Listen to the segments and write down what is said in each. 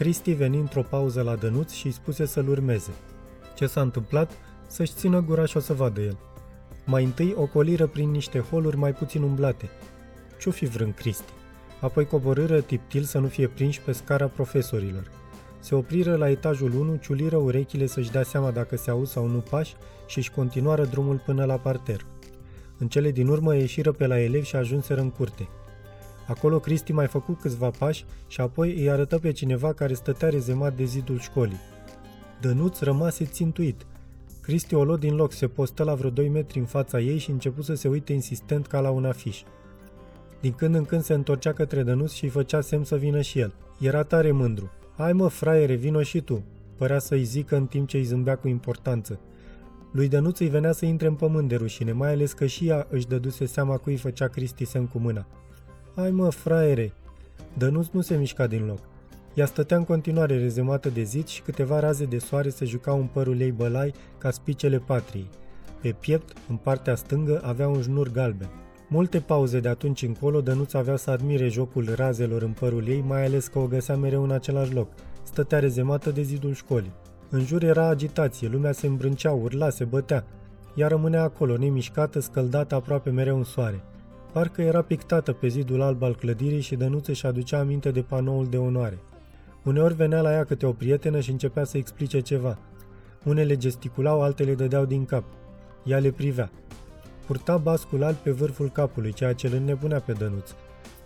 Cristi veni într-o pauză la Dănuț și îi spuse să-l urmeze. Ce s-a întâmplat? Să-și țină gura și o să vadă el. Mai întâi ocoliră prin niște holuri mai puțin umblate. Ce-o fi vrând Cristi? Apoi coborâră tiptil să nu fie prinși pe scara profesorilor. Se opriră la etajul 1, ciuliră urechile să-și dea seama dacă se aud sau nu pași și își continuară drumul până la parter. În cele din urmă ieșiră pe la elevi și ajunseră în curte. Acolo Cristi mai făcut câțiva pași și apoi îi arătă pe cineva care stătea rezemat de zidul școlii. Dănuț rămase țintuit. Cristi o luă din loc, se postă la vreo 2 metri în fața ei și început să se uite insistent ca la un afiș. Din când în când se întorcea către Dănuț și îi făcea semn să vină și el. Era tare mândru. Hai mă, fraiere, vino și tu!" Părea să-i zică în timp ce îi zâmbea cu importanță. Lui Dănuț îi venea să intre în pământ de rușine, mai ales că și ea își dăduse seama cui făcea Cristi semn cu mâna. Hai mă, fraiere! Dănuț nu se mișca din loc. Ea stătea în continuare rezemată de zid și câteva raze de soare se jucau în părul ei bălai ca spicele patriei. Pe piept, în partea stângă, avea un jnur galben. Multe pauze de atunci încolo, Dănuț avea să admire jocul razelor în părul ei, mai ales că o găsea mereu în același loc. Stătea rezemată de zidul școlii. În jur era agitație, lumea se îmbrâncea, urla, se bătea. Ea rămânea acolo, nemișcată, scăldată aproape mereu în soare. Parcă era pictată pe zidul alb al clădirii și Dănuț își aducea aminte de panoul de onoare. Uneori venea la ea câte o prietenă și începea să explice ceva. Unele gesticulau, altele dădeau din cap. Ea le privea. Purta bascul alb pe vârful capului, ceea ce îl înnebunea pe Dănuț.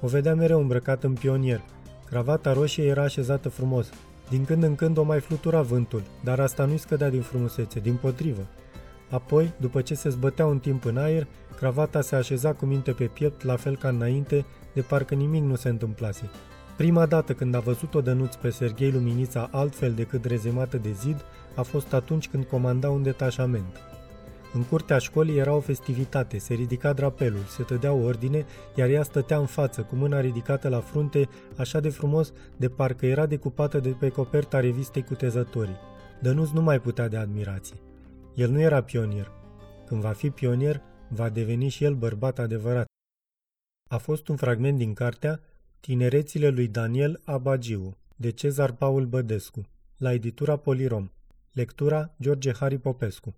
O vedea mereu îmbrăcat în pionier. Cravata roșie era așezată frumos. Din când în când o mai flutura vântul, dar asta nu-i scădea din frumusețe, din potrivă. Apoi, după ce se zbătea un timp în aer, cravata se așeza cu minte pe piept, la fel ca înainte, de parcă nimic nu se întâmplase. Prima dată când a văzut-o dănuț pe Serghei Luminița altfel decât rezemată de zid, a fost atunci când comanda un detașament. În curtea școlii era o festivitate, se ridica drapelul, se tădeau ordine, iar ea stătea în față, cu mâna ridicată la frunte, așa de frumos, de parcă era decupată de pe coperta revistei cu tezătorii. Dănuț nu mai putea de admirație. El nu era pionier. Când va fi pionier, va deveni și el bărbat adevărat. A fost un fragment din cartea Tinerețile lui Daniel Abagiu, de Cezar Paul Bădescu, la editura Polirom. Lectura George Hari Popescu